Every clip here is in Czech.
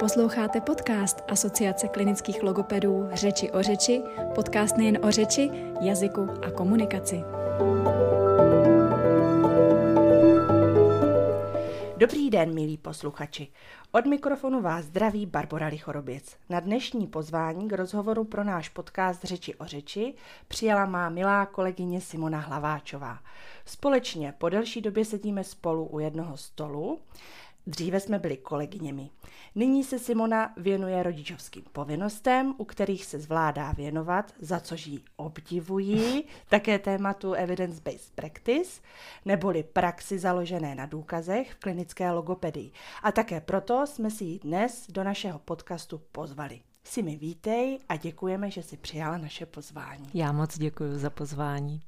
Posloucháte podcast Asociace klinických logopedů Řeči o řeči, podcast nejen o řeči, jazyku a komunikaci. Dobrý den, milí posluchači. Od mikrofonu vás zdraví Barbara Lichoroběc. Na dnešní pozvání k rozhovoru pro náš podcast Řeči o řeči přijala má milá kolegyně Simona Hlaváčová. Společně po delší době sedíme spolu u jednoho stolu. Dříve jsme byli kolegyněmi. Nyní se Simona věnuje rodičovským povinnostem, u kterých se zvládá věnovat, za což ji obdivují, také tématu evidence-based practice, neboli praxi založené na důkazech v klinické logopedii. A také proto jsme si ji dnes do našeho podcastu pozvali. Simi, vítej a děkujeme, že si přijala naše pozvání. Já moc děkuji za pozvání.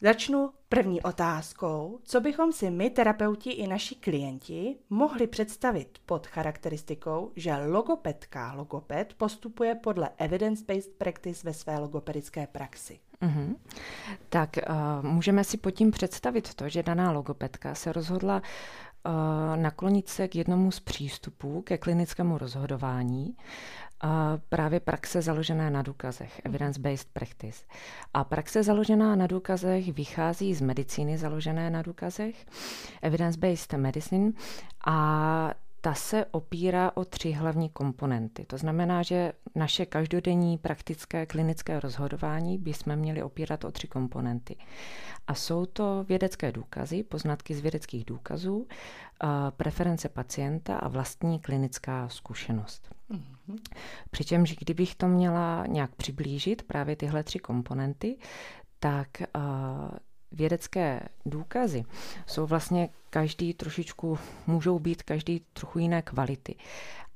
Začnu první otázkou. Co bychom si my, terapeuti i naši klienti, mohli představit pod charakteristikou, že logopedka, logoped postupuje podle evidence-based practice ve své logopedické praxi? Mm-hmm. Tak uh, můžeme si pod tím představit to, že daná logopedka se rozhodla uh, naklonit se k jednomu z přístupů ke klinickému rozhodování, právě praxe založená na důkazech, evidence-based practice. A praxe založená na důkazech vychází z medicíny založené na důkazech, evidence-based medicine, a ta se opírá o tři hlavní komponenty. To znamená, že naše každodenní praktické klinické rozhodování bychom měli opírat o tři komponenty. A jsou to vědecké důkazy, poznatky z vědeckých důkazů, preference pacienta a vlastní klinická zkušenost. Mm-hmm. Přičemž kdybych to měla nějak přiblížit, právě tyhle tři komponenty, tak uh, vědecké důkazy jsou vlastně každý trošičku, můžou být každý trochu jiné kvality.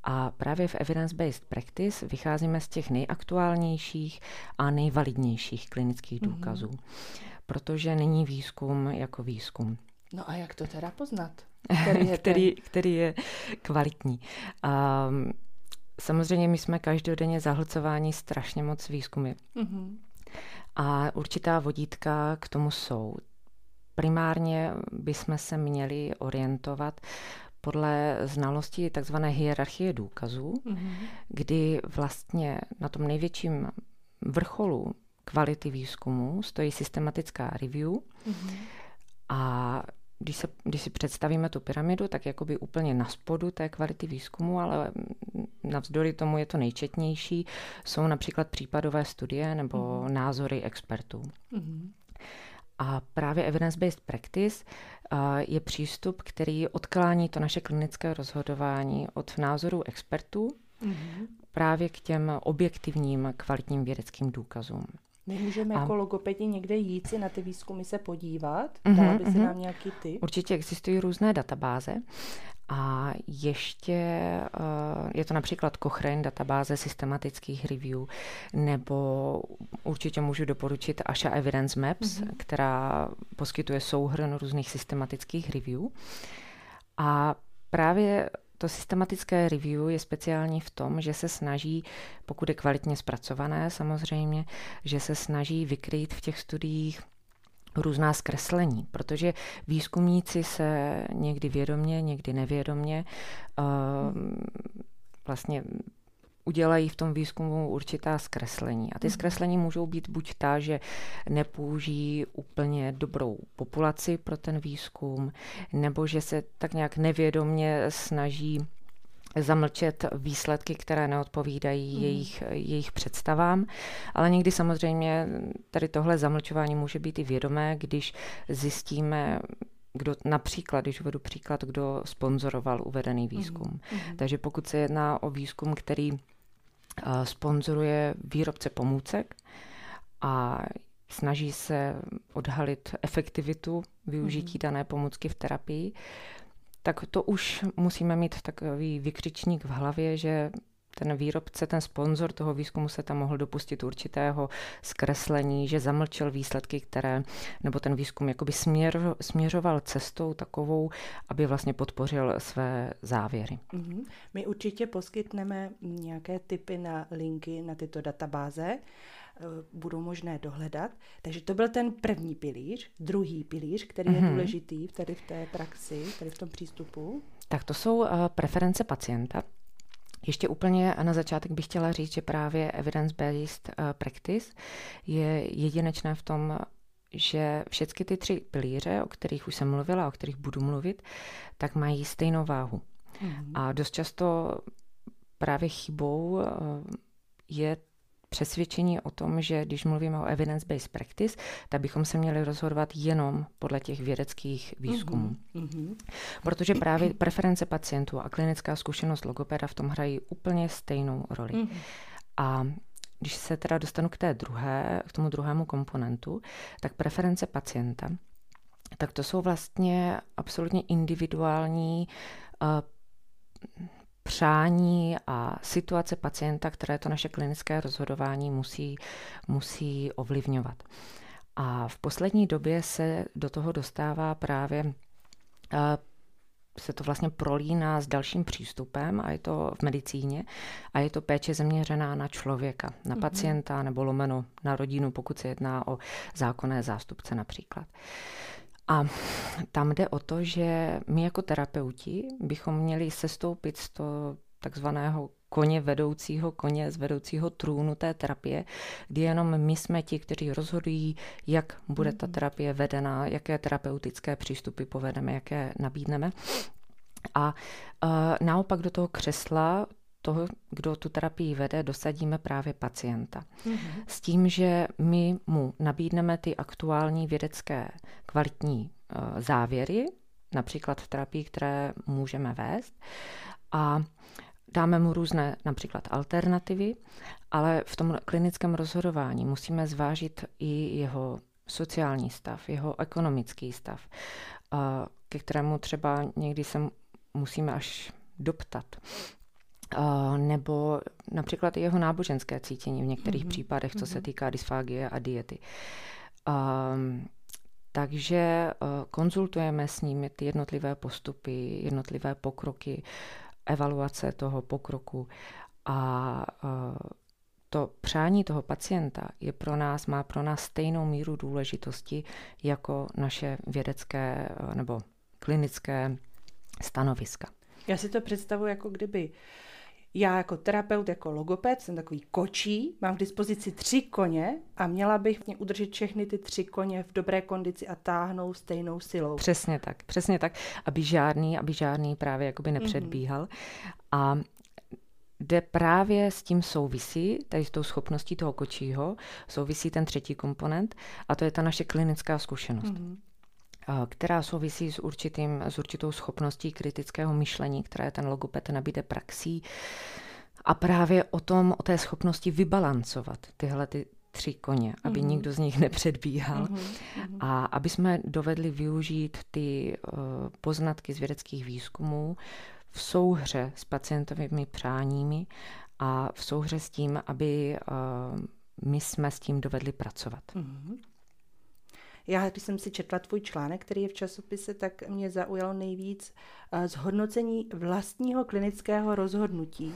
A právě v evidence-based practice vycházíme z těch nejaktuálnějších a nejvalidnějších klinických mhm. důkazů, mm-hmm. protože není výzkum jako výzkum. No a jak to teda poznat? Který je, který, který je kvalitní. Um, samozřejmě my jsme každodenně zahlcováni strašně moc výzkumy. Mm-hmm. A určitá vodítka k tomu jsou. Primárně bychom se měli orientovat podle znalosti tzv. hierarchie důkazů, mm-hmm. kdy vlastně na tom největším vrcholu kvality výzkumu stojí systematická review mm-hmm. a když, se, když si představíme tu pyramidu, tak jakoby úplně na spodu té kvality výzkumu, ale navzdory tomu je to nejčetnější, jsou například případové studie nebo mm-hmm. názory expertů. Mm-hmm. A právě evidence-based practice je přístup, který odklání to naše klinické rozhodování od názorů expertů mm-hmm. právě k těm objektivním kvalitním vědeckým důkazům. My můžeme a... jako logopedi někde jít si na ty výzkumy se podívat? Mm-hmm, Dala by mm-hmm. nám nějaký typ? Určitě existují různé databáze. A ještě uh, je to například Cochrane databáze systematických review, nebo určitě můžu doporučit Asha Evidence Maps, mm-hmm. která poskytuje souhrn různých systematických review. A právě to systematické review je speciální v tom, že se snaží, pokud je kvalitně zpracované samozřejmě, že se snaží vykrýt v těch studiích různá zkreslení, protože výzkumníci se někdy vědomně, někdy nevědomně uh, vlastně udělají v tom výzkumu určitá zkreslení. A ty mhm. zkreslení můžou být buď ta, že nepoužijí úplně dobrou populaci pro ten výzkum, nebo že se tak nějak nevědomně snaží zamlčet výsledky, které neodpovídají mm. jejich, jejich představám. Ale někdy samozřejmě tady tohle zamlčování může být i vědomé, když zjistíme, kdo například, když uvedu příklad, kdo sponzoroval uvedený výzkum. Mm. Takže pokud se jedná o výzkum, který sponzoruje výrobce pomůcek a snaží se odhalit efektivitu využití mm. dané pomůcky v terapii, tak to už musíme mít takový vykřičník v hlavě, že ten výrobce, ten sponzor toho výzkumu se tam mohl dopustit určitého zkreslení, že zamlčel výsledky, které, nebo ten výzkum jakoby směr, směřoval cestou takovou, aby vlastně podpořil své závěry. Mm-hmm. My určitě poskytneme nějaké typy na linky na tyto databáze. budou možné dohledat. Takže to byl ten první pilíř, druhý pilíř, který mm-hmm. je mhm. důležitý tady v té praxi, tady v tom přístupu. Tak to jsou preference pacienta. Ještě úplně na začátek bych chtěla říct, že právě evidence-based practice je jedinečné v tom, že všechny ty tři pilíře, o kterých už jsem mluvila, o kterých budu mluvit, tak mají stejnou váhu. Mm-hmm. A dost často právě chybou eh, je přesvědčení o tom, že když mluvíme o evidence-based practice, tak bychom se měli rozhodovat jenom podle těch vědeckých výzkumů. Mm-hmm. Protože právě preference pacientů a klinická zkušenost logopeda v tom hrají úplně stejnou roli. Mm-hmm. A když se teda dostanu k té druhé, k tomu druhému komponentu, tak preference pacienta, tak to jsou vlastně absolutně individuální uh, přání a situace pacienta, které to naše klinické rozhodování musí, musí ovlivňovat. A v poslední době se do toho dostává právě uh, se to vlastně prolíná s dalším přístupem a je to v medicíně a je to péče zaměřená na člověka, na mm-hmm. pacienta nebo lomeno na rodinu, pokud se jedná o zákonné zástupce například. A tam jde o to, že my jako terapeuti bychom měli sestoupit z toho takzvaného koně vedoucího, koně z vedoucího trůnu té terapie, kdy jenom my jsme ti, kteří rozhodují, jak bude ta mhm. terapie vedena, jaké terapeutické přístupy povedeme, jaké nabídneme. A uh, naopak do toho křesla toho, kdo tu terapii vede, dosadíme právě pacienta. Mm-hmm. S tím, že my mu nabídneme ty aktuální vědecké kvalitní uh, závěry, například v terapii, které můžeme vést, a dáme mu různé například alternativy, ale v tom klinickém rozhodování musíme zvážit i jeho sociální stav, jeho ekonomický stav, uh, ke kterému třeba někdy se musíme až doptat. Uh, nebo například jeho náboženské cítění v některých mm-hmm. případech, co mm-hmm. se mhm. týká dysfágie a diety. Um, takže uh, konzultujeme s nimi ty jednotlivé postupy, jednotlivé pokroky, evaluace toho pokroku a uh, to přání toho pacienta je pro nás, má pro nás stejnou míru důležitosti jako naše vědecké nebo klinické stanoviska. Já si to představuji jako kdyby já jako terapeut, jako logoped, jsem takový kočí, mám k dispozici tři koně a měla bych mě udržet všechny ty tři koně v dobré kondici a táhnou stejnou silou. Přesně tak, přesně tak, aby žádný, aby žádný právě jakoby mhm. nepředbíhal. Mm-hmm. A kde právě s tím souvisí, tady s tou schopností toho kočího, souvisí ten třetí komponent a to je ta naše klinická zkušenost. Mm-hmm která souvisí s, určitým, s určitou schopností kritického myšlení, které ten logoped nabíde praxí. A právě o tom, o té schopnosti vybalancovat tyhle ty tři koně, aby mm-hmm. nikdo z nich nepředbíhal mm-hmm. a aby jsme dovedli využít ty uh, poznatky z vědeckých výzkumů v souhře s pacientovými přáními a v souhře s tím, aby uh, my jsme s tím dovedli pracovat. Mm-hmm. Já, když jsem si četla tvůj článek, který je v časopise, tak mě zaujalo nejvíc uh, zhodnocení vlastního klinického rozhodnutí.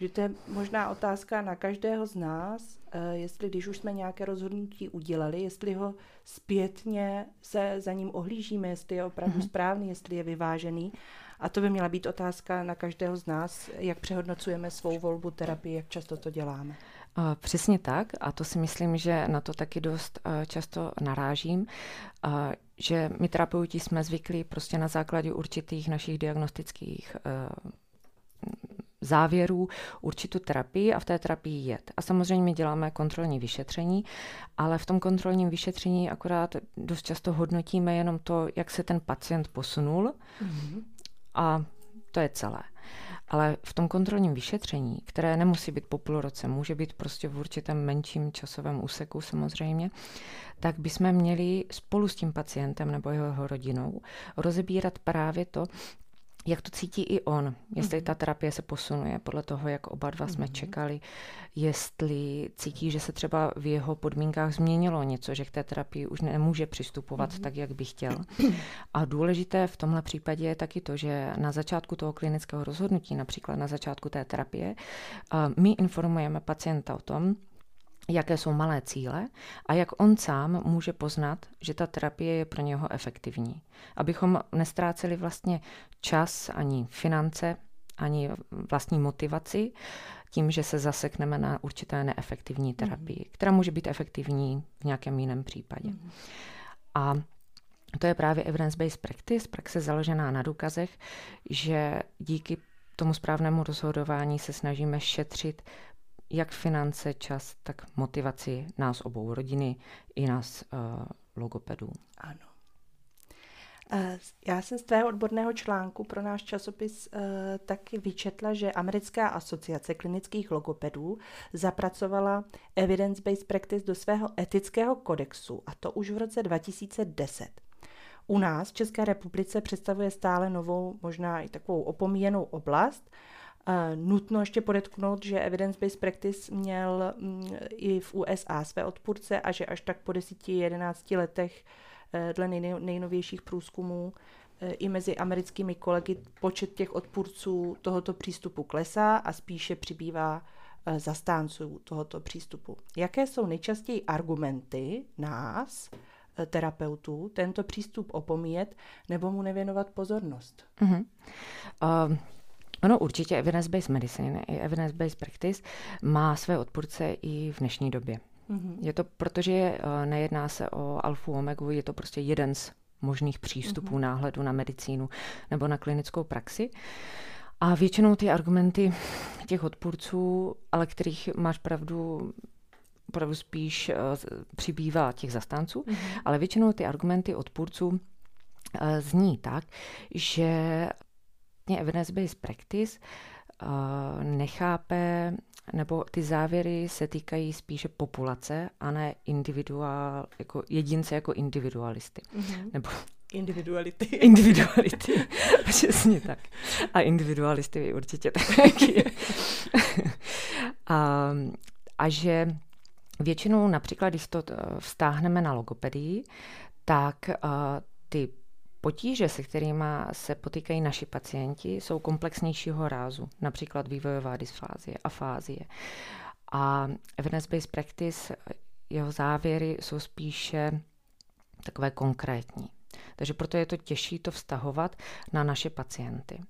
Že to je možná otázka na každého z nás, uh, jestli když už jsme nějaké rozhodnutí udělali, jestli ho zpětně se za ním ohlížíme, jestli je opravdu mm-hmm. správný, jestli je vyvážený. A to by měla být otázka na každého z nás, jak přehodnocujeme svou volbu terapie, jak často to děláme. Přesně tak a to si myslím, že na to taky dost často narážím, že my terapeuti jsme zvyklí prostě na základě určitých našich diagnostických závěrů určitou terapii a v té terapii jet. A samozřejmě my děláme kontrolní vyšetření, ale v tom kontrolním vyšetření akorát dost často hodnotíme jenom to, jak se ten pacient posunul mm-hmm. a to je celé. Ale v tom kontrolním vyšetření, které nemusí být po půl roce, může být prostě v určitém menším časovém úseku samozřejmě, tak bychom měli spolu s tím pacientem nebo jeho rodinou rozebírat právě to, jak to cítí i on, jestli ta terapie se posunuje podle toho, jak oba dva jsme čekali, jestli cítí, že se třeba v jeho podmínkách změnilo něco, že k té terapii už nemůže přistupovat tak, jak by chtěl. A důležité v tomhle případě je taky to, že na začátku toho klinického rozhodnutí, například na začátku té terapie, my informujeme pacienta o tom, jaké jsou malé cíle a jak on sám může poznat, že ta terapie je pro něho efektivní. Abychom nestráceli vlastně čas ani finance, ani vlastní motivaci tím, že se zasekneme na určité neefektivní terapii, mm. která může být efektivní v nějakém jiném případě. Mm. A to je právě evidence-based practice, praxe založená na důkazech, že díky tomu správnému rozhodování se snažíme šetřit jak finance, čas, tak motivaci nás obou, rodiny i nás uh, logopedů. Ano. Eh, já jsem z tvého odborného článku pro náš časopis uh, taky vyčetla, že Americká asociace klinických logopedů zapracovala evidence-based practice do svého etického kodexu, a to už v roce 2010. U nás v České republice představuje stále novou, možná i takovou opomíjenou oblast, Nutno ještě podotknout, že evidence-based practice měl mm, i v USA své odpůrce a že až tak po 10-11 letech eh, dle nejnovějších průzkumů eh, i mezi americkými kolegy počet těch odpůrců tohoto přístupu klesá a spíše přibývá eh, zastánců tohoto přístupu. Jaké jsou nejčastěji argumenty nás, terapeutů, tento přístup opomíjet nebo mu nevěnovat pozornost? Uh-huh. Uh... Ono určitě evidence-based medicine i evidence-based practice má své odpůrce i v dnešní době. Mm-hmm. Je to, protože eh, nejedná se o alfu omegu, je to prostě jeden z možných přístupů mm-hmm. náhledu na medicínu nebo na klinickou praxi. A většinou ty argumenty těch odpůrců, ale kterých máš pravdu, opravdu spíš uh, přibývá těch zastánců, mm-hmm. ale většinou ty argumenty odpůrců uh, zní tak, že vlastně evidence-based practice nechápe, nebo ty závěry se týkají spíše populace a ne individuál, jako jedince jako individualisty. Mm-hmm. Nebo Individuality. Individuality, přesně tak. A individualisty určitě taky. a, a že většinou například, když to eh, vztáhneme na logopedii, tak uh, ty Potíže, se kterými se potýkají naši pacienti, jsou komplexnějšího rázu, například vývojová dysfázie, afázie. A evidence-based practice, jeho závěry jsou spíše takové konkrétní. Takže proto je to těžší to vztahovat na naše pacienty.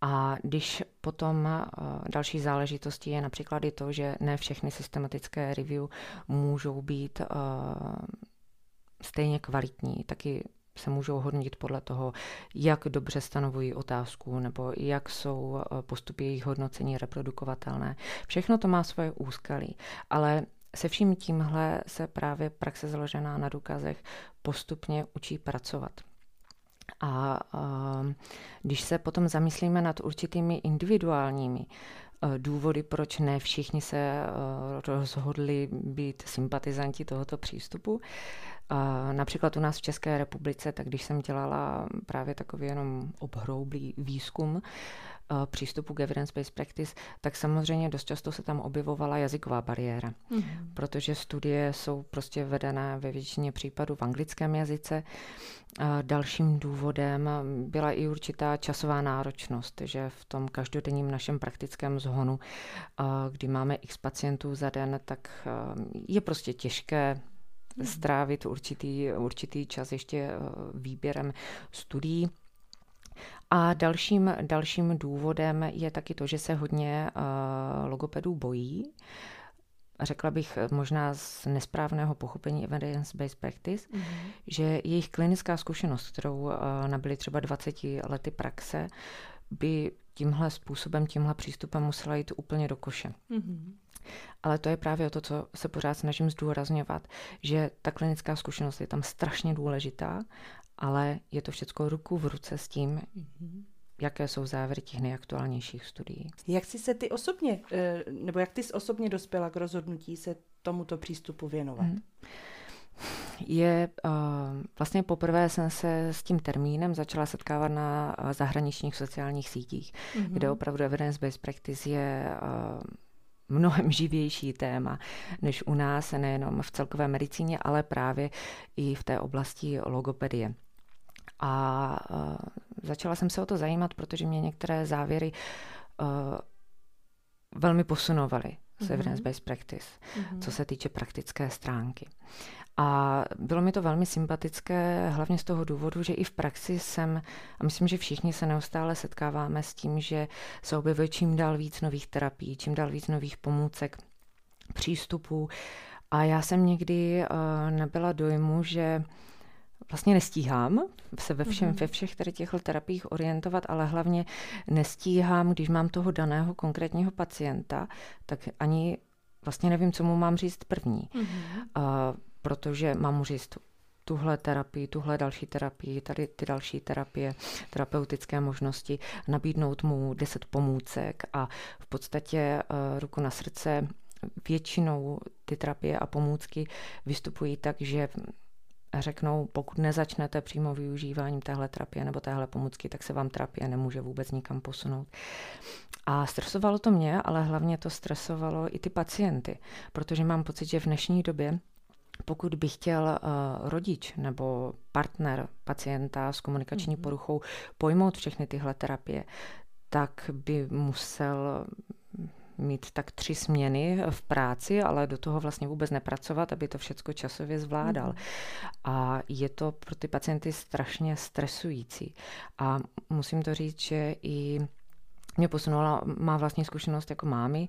A když potom uh, další záležitosti je například i to, že ne všechny systematické review můžou být uh, stejně kvalitní, taky se můžou hodnotit podle toho, jak dobře stanovují otázku nebo jak jsou eh, postupy jejich hodnocení reprodukovatelné. Všechno to má svoje úskalí, ale se vším tímhle se právě praxe založená na důkazech postupně učí pracovat. A, a když se potom zamyslíme nad určitými individuálními důvody, proč ne všichni se eh, rozhodli být sympatizanti tohoto přístupu. Například u nás v České republice, tak když jsem dělala právě takový jenom obhroublý výzkum, Eh, přístupu k evidence-based practice, tak samozřejmě dost často se tam objevovala jazyková bariéra, mm-hmm. protože studie jsou prostě vedené ve většině případů v anglickém jazyce. Dalším důvodem byla i určitá časová náročnost, že v tom každodenním našem praktickém zhonu, eh, kdy máme x pacientů za den, tak eh, je prostě těžké mhm. strávit určitý, určitý čas ještě výběrem studií. A dalším, dalším důvodem je taky to, že se hodně uh, logopedů bojí. Řekla bych možná z nesprávného pochopení evidence-based practice, mm-hmm. že jejich klinická zkušenost, kterou uh, nabili třeba 20 lety praxe, by tímhle způsobem, tímhle přístupem musela jít úplně do koše. Mm-hmm. Ale to je právě o to, co se pořád snažím zdůrazňovat, že ta klinická zkušenost je tam strašně důležitá ale je to všechno ruku v ruce s tím, mm-hmm. jaké jsou závěry těch nejaktuálnějších studií. Jak jsi se ty osobně, eh, nebo jak ty jsi osobně dospěla k rozhodnutí se tomuto přístupu věnovat? Mm. Je uh, vlastně poprvé jsem se s tím termínem začala setkávat na uh, zahraničních sociálních sítích, mm-hmm. kde opravdu evidence-based practice je mnohem živější téma než u nás, nejenom v celkové medicíně, ale právě i v té oblasti logopedie. A uh, začala jsem se o to zajímat, protože mě některé závěry uh, velmi posunovaly. z evidence-based practice, mm-hmm. co se týče praktické stránky. A bylo mi to velmi sympatické, hlavně z toho důvodu, že i v praxi jsem, a myslím, že všichni se neustále setkáváme s tím, že se objevuje čím dál víc nových terapií, čím dál víc nových pomůcek, přístupů. A já jsem někdy uh, nebyla dojmu, že vlastně nestíhám se ve všem, mm-hmm. ve všech tady těch terapiích orientovat, ale hlavně nestíhám, když mám toho daného konkrétního pacienta, tak ani vlastně nevím, co mu mám říct první. Mm-hmm. Uh, protože mám mu říct tuhle terapii, tuhle další terapii, tady ty další terapie, terapeutické možnosti, nabídnout mu deset pomůcek a v podstatě uh, ruku na srdce většinou ty terapie a pomůcky vystupují tak, že řeknou, pokud nezačnete přímo využíváním téhle terapie nebo téhle pomůcky, tak se vám terapie nemůže vůbec nikam posunout. A stresovalo to mě, ale hlavně to stresovalo i ty pacienty, protože mám pocit, že v dnešní době pokud by chtěl uh, rodič nebo partner pacienta s komunikační mm-hmm. poruchou pojmout všechny tyhle terapie, tak by musel mít tak tři směny v práci, ale do toho vlastně vůbec nepracovat, aby to všechno časově zvládal. Mm. A je to pro ty pacienty strašně stresující. A musím to říct, že i mě posunula má vlastní zkušenost jako mámy,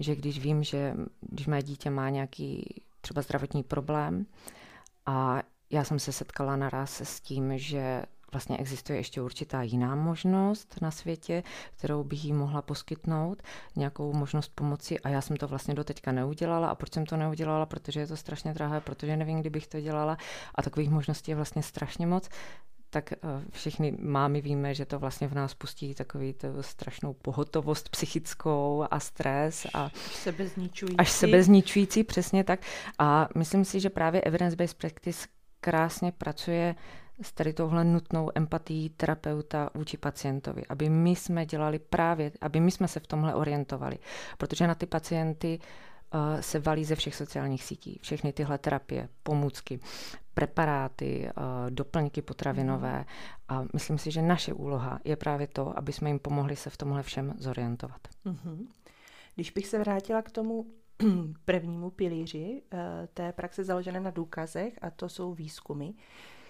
že když vím, že když mé dítě má nějaký třeba zdravotní problém a já jsem se setkala naraz s tím, že vlastně existuje ještě určitá jiná možnost na světě, kterou bych jí mohla poskytnout, nějakou možnost pomoci a já jsem to vlastně doteďka neudělala a proč jsem to neudělala, protože je to strašně drahé, protože nevím, kdybych to dělala a takových možností je vlastně strašně moc, tak eh, všichni mámy víme, že to vlastně v nás pustí takový to strašnou pohotovost psychickou a stres. A sebezničující. Až sebezničující, přesně tak. A myslím si, že právě evidence-based practice krásně pracuje s tady touhle nutnou empatií terapeuta vůči pacientovi, aby my jsme dělali právě, aby my jsme se v tomhle orientovali, protože na ty pacienty uh, se valí ze všech sociálních sítí, všechny tyhle terapie, pomůcky, preparáty, uh, doplňky potravinové a myslím si, že naše úloha je právě to, aby jsme jim pomohli se v tomhle všem zorientovat. Mm-hmm. Když bych se vrátila k tomu prvnímu pilíři uh, té praxe založené na důkazech, a to jsou výzkumy,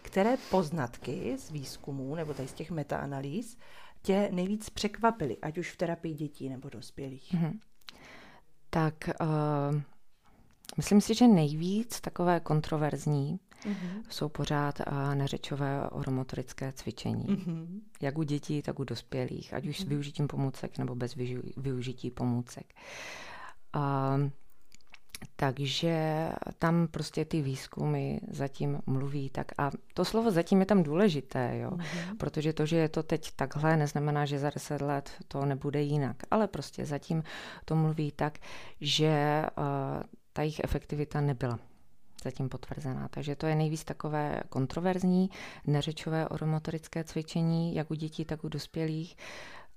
které poznatky z výzkumů nebo tady z těch metaanalýz tě nejvíc překvapily, ať už v terapii dětí nebo dospělých? Mm-hmm. Tak uh, myslím si, že nejvíc takové kontroverzní mm-hmm. jsou pořád uh, neřečové oromotorické cvičení. Mm-hmm. Jak u dětí, tak u dospělých, ať už mm-hmm. s využitím pomůcek nebo bez využití pomůcek. Uh, takže tam prostě ty výzkumy zatím mluví tak. A to slovo zatím je tam důležité, jo? Mm-hmm. protože to, že je to teď takhle, neznamená, že za deset let to nebude jinak. Ale prostě zatím to mluví tak, že uh, ta jejich efektivita nebyla zatím potvrzená. Takže to je nejvíc takové kontroverzní, neřečové oromotorické cvičení, jak u dětí, tak u dospělých.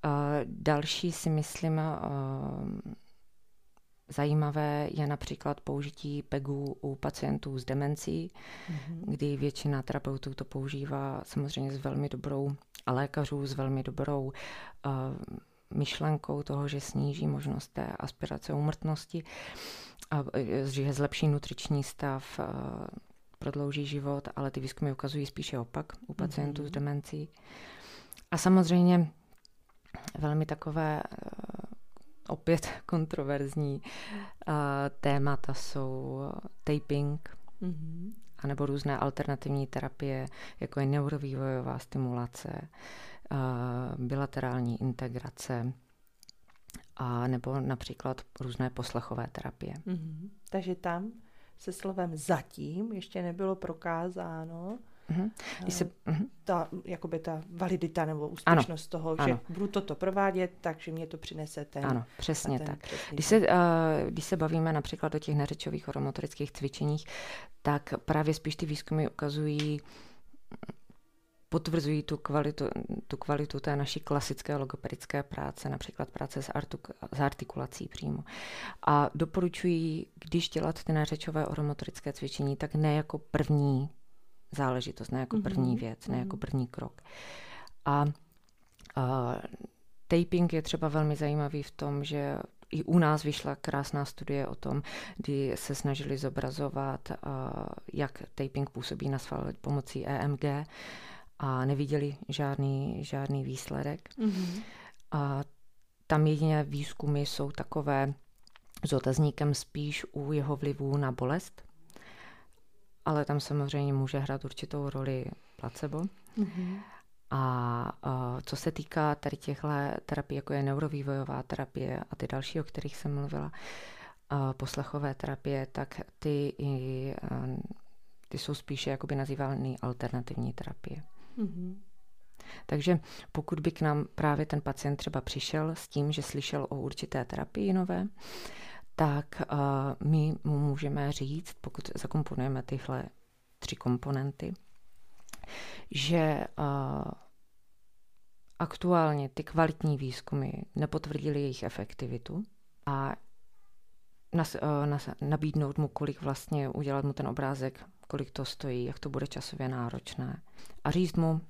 Uh, další si myslím, uh, Zajímavé je například použití PEGu u pacientů s demencí, mm-hmm. kdy většina terapeutů to používá samozřejmě s velmi dobrou a lékařů s velmi dobrou uh, myšlenkou toho, že sníží možnost té aspirace umrtnosti, a, že zlepší nutriční stav, uh, prodlouží život, ale ty výzkumy ukazují spíše opak u pacientů mm-hmm. s demencí. A samozřejmě velmi takové uh, opět kontroverzní uh, témata jsou taping, mm-hmm. anebo různé alternativní terapie, jako je neurovývojová stimulace, uh, bilaterální integrace, a nebo například různé poslechové terapie. Mm-hmm. Takže tam se slovem zatím ještě nebylo prokázáno, Mm-hmm. Když se, mm-hmm. ta, jakoby ta validita nebo úspěšnost ano. toho, ano. že budu toto provádět, takže mě to přinese ten. Ano, přesně ten tak. Když se, uh, když se bavíme například o těch neřečových oromotorických cvičeních, tak právě spíš ty výzkumy ukazují potvrzují tu kvalitu, tu kvalitu té naší klasické logopedické práce, například práce s, artuk, s artikulací přímo. A doporučují, když dělat ty neřečové oromotorické cvičení, tak ne jako první záležitost, ne jako první mm-hmm. věc, ne jako mhm. první krok. A, a taping je třeba velmi zajímavý v tom, že i u nás vyšla krásná studie o tom, kdy se snažili zobrazovat, jak taping působí na sval pomocí EMG a neviděli žádný, žádný výsledek. Mm-hmm. A tam jediné výzkumy jsou takové s otazníkem spíš u jeho vlivů na bolest, ale tam samozřejmě může hrát určitou roli placebo. Mm-hmm. A uh, co se týká tady těchto terapií, jako je neurovývojová terapie a ty další, o kterých jsem mluvila, uh, poslechové terapie, tak ty, i, uh, ty jsou spíše jakoby nazývány alternativní terapie. Mm-hmm. Takže pokud by k nám právě ten pacient třeba přišel s tím, že slyšel o určité terapii nové, tak uh, my mu můžeme říct, pokud zakomponujeme tyhle tři komponenty, že uh, aktuálně ty kvalitní výzkumy nepotvrdily jejich efektivitu a nas, uh, nas, nabídnout mu, kolik vlastně udělat mu ten obrázek, kolik to stojí, jak to bude časově náročné. A říct mu,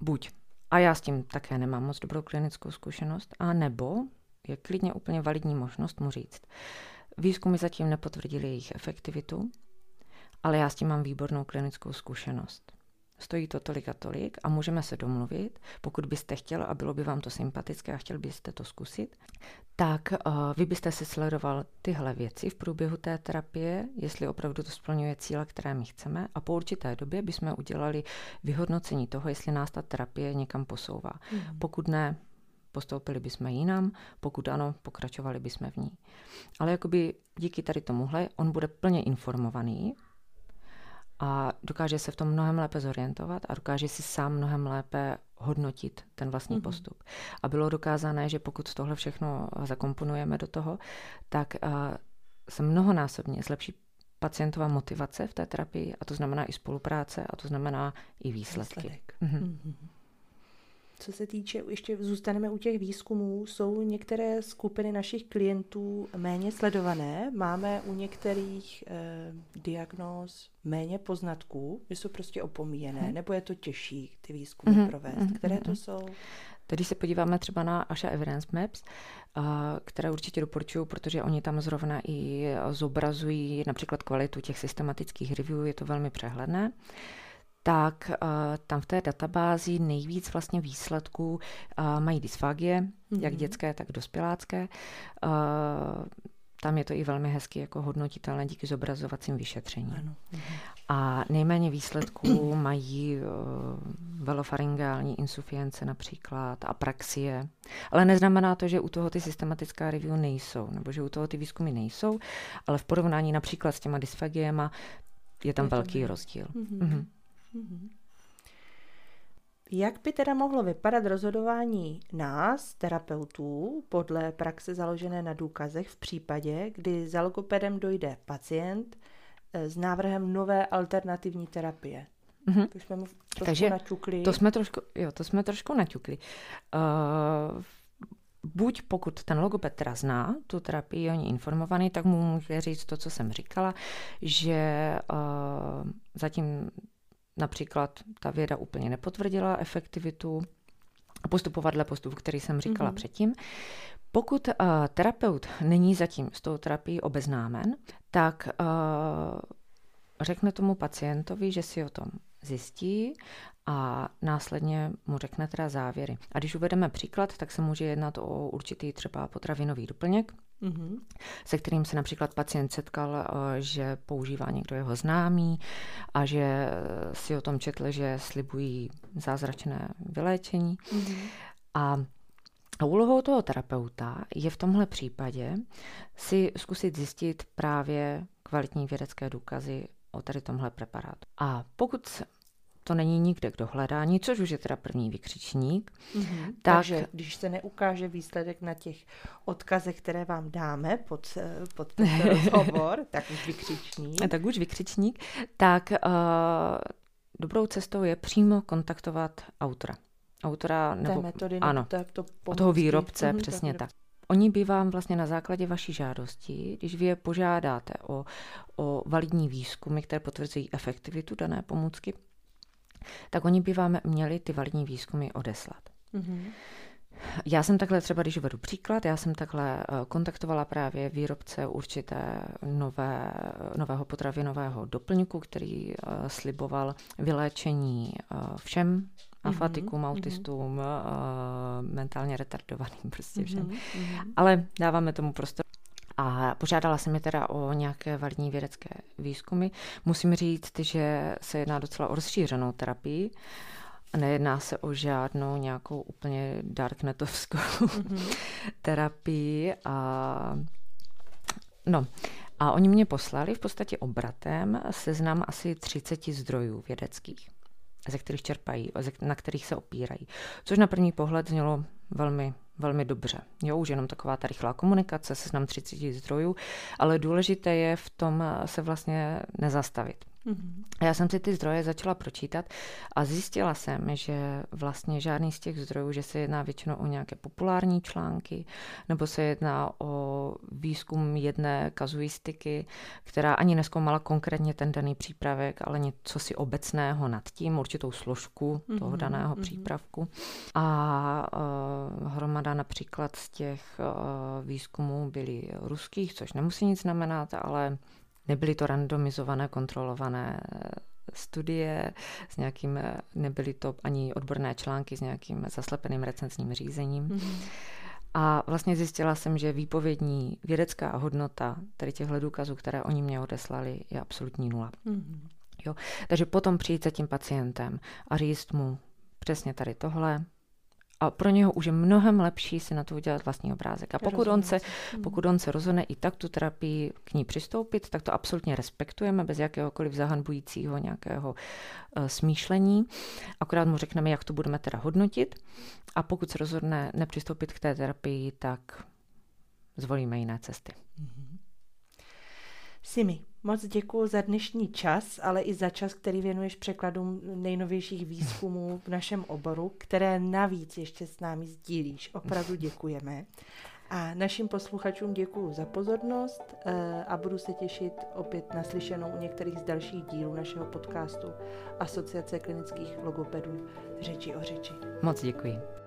buď, a já s tím také nemám moc dobrou klinickou zkušenost, a nebo je klidně úplně validní možnost mu říct. Výzkumy zatím nepotvrdily jejich efektivitu, ale já s tím mám výbornou klinickou zkušenost. Stojí to tolik a tolik a můžeme se domluvit, pokud byste chtěl a bylo by vám to sympatické a chtěl byste to zkusit, tak uh, vy byste si sledoval tyhle věci v průběhu té terapie, jestli opravdu to splňuje cíle, které my chceme a po určité době bychom udělali vyhodnocení toho, jestli nás ta terapie někam posouvá. Mm. Pokud ne, postoupili bychom jinam, pokud ano, pokračovali bychom v ní. Ale jakoby díky tady tomuhle on bude plně informovaný a dokáže se v tom mnohem lépe zorientovat a dokáže si sám mnohem lépe hodnotit ten vlastní mm-hmm. postup. A bylo dokázané, že pokud tohle všechno zakomponujeme do toho, tak uh, se mnohonásobně zlepší pacientová motivace v té terapii a to znamená i spolupráce a to znamená i výsledky. Výsledek. Mm-hmm. Mm-hmm. Co se týče, ještě zůstaneme u těch výzkumů, jsou některé skupiny našich klientů méně sledované. Máme u některých eh, diagnóz méně poznatků, že jsou prostě opomíjené, hmm. nebo je to těžší ty výzkumy hmm. provést. Hmm. Které to jsou? Tady se podíváme třeba na Asha Evidence Maps, které určitě doporučuju, protože oni tam zrovna i zobrazují například kvalitu těch systematických review, je to velmi přehledné tak uh, tam v té databázi nejvíc vlastně výsledků uh, mají dysfagie, mm-hmm. jak dětské, tak dospělácké. Uh, tam je to i velmi hezky jako hodnotitelné díky zobrazovacím vyšetřením. Ano. A nejméně výsledků mají uh, velofaringální insufience například, apraxie. Ale neznamená to, že u toho ty systematická review nejsou, nebo že u toho ty výzkumy nejsou, ale v porovnání například s těma dysfagiema je tam je velký rozdíl. Mm-hmm. Mm-hmm. Mm-hmm. Jak by teda mohlo vypadat rozhodování nás, terapeutů, podle praxe založené na důkazech v případě, kdy za logopedem dojde pacient eh, s návrhem nové alternativní terapie? Mm-hmm. To jsme mu trošku Takže naťukli. To jsme trošku, jo, to jsme trošku naťukli. Uh, buď pokud ten logoped teda zná tu terapii, on je informovaný, tak mu může říct to, co jsem říkala, že uh, zatím Například ta věda úplně nepotvrdila efektivitu postupovat dle postupu, který jsem říkala mm-hmm. předtím. Pokud uh, terapeut není zatím s tou terapií obeznámen, tak uh, řekne tomu pacientovi, že si o tom zjistí a následně mu řekne teda závěry. A když uvedeme příklad, tak se může jednat o určitý třeba potravinový doplněk, mm-hmm. se kterým se například pacient setkal, eh, že používá někdo jeho známý a že si o tom četl, že slibují zázračné vyléčení. Mm-hmm. A a úlohou toho terapeuta je v tomhle případě si zkusit zjistit právě kvalitní vědecké důkazy o tady tomhle preparátu. A pokud to není nikde k dohledání, což už je teda první vykřičník. Mm-hmm. Tak, Takže když se neukáže výsledek na těch odkazech, které vám dáme pod, eh, pod tento rozhovor, tak už vykřičník. Tak už vykřičník. Tak uh, dobrou cestou je přímo kontaktovat autora. Autora nebo... Té metody, ano, to, to toho výrobce, mm-hmm, přesně tak. Oni by vám vlastně na základě vaší žádosti, když vy je požádáte o, o validní výzkumy, které potvrzují efektivitu dané pomůcky, tak oni by vám měli ty validní výzkumy odeslat. Mm-hmm. Já jsem takhle třeba, když vedu příklad, já jsem takhle eh, kontaktovala právě výrobce určité nové, nového potravinového doplňku, který uh, sliboval vyléčení všem afatikům, mm-hmm. autistům, mentálně retardovaným, prostě všem. Mm-hmm. Ale dáváme tomu prostor. A požádala jsem je teda o nějaké validní vědecké výzkumy. Musím říct, že se jedná docela o rozšířenou terapii. Nejedná se o žádnou nějakou úplně darknetovskou mm-hmm. terapii. A, no, a oni mě poslali v podstatě obratem seznam asi 30 zdrojů vědeckých, ze kterých čerpají, na kterých se opírají. Což na první pohled znělo velmi velmi dobře. Jo, už jenom taková ta rychlá komunikace, seznam 30 zdrojů, ale důležité je v tom se vlastně nezastavit. Mm-hmm. Já jsem si ty zdroje začala pročítat a zjistila jsem, že vlastně žádný z těch zdrojů, že se jedná většinou o nějaké populární články, nebo se jedná o výzkum jedné kazuistiky, která ani neskoumala konkrétně ten daný přípravek, ale něco si obecného nad tím, určitou složku mm-hmm. toho daného mm-hmm. přípravku. A uh, hromada například z těch uh, výzkumů byly ruských, což nemusí nic znamenat, ale Nebyly to randomizované, kontrolované studie s nějakým, eh, nebyly to ani odborné články s nějakým zaslepeným recenzním řízením. Mm-hmm. A vlastně zjistila jsem, že výpovědní vědecká hodnota tady těchto důkazů, které oni mě odeslali, je absolutní nula. Mm-hmm. Jo? Takže potom přijít za tím pacientem a říct mu přesně tady tohle, a pro něho už je mnohem lepší si na to udělat vlastní obrázek. A pokud on, se, hmm. pokud on se rozhodne i tak tu terapii k ní přistoupit, tak to absolutně respektujeme bez jakéhokoliv zahanbujícího nějakého uh, smýšlení. Akorát mu řekneme, jak to budeme teda hodnotit. A pokud se rozhodne nepřistoupit k té terapii, tak zvolíme jiné cesty. Mm-hmm. Simi, moc děkuji za dnešní čas, ale i za čas, který věnuješ překladům nejnovějších výzkumů v našem oboru, které navíc ještě s námi sdílíš. Opravdu děkujeme. A našim posluchačům děkuji za pozornost eh, a budu se těšit opět na slyšenou u některých z dalších dílů našeho podcastu Asociace klinických logopedů Řeči o řeči. Moc děkuji.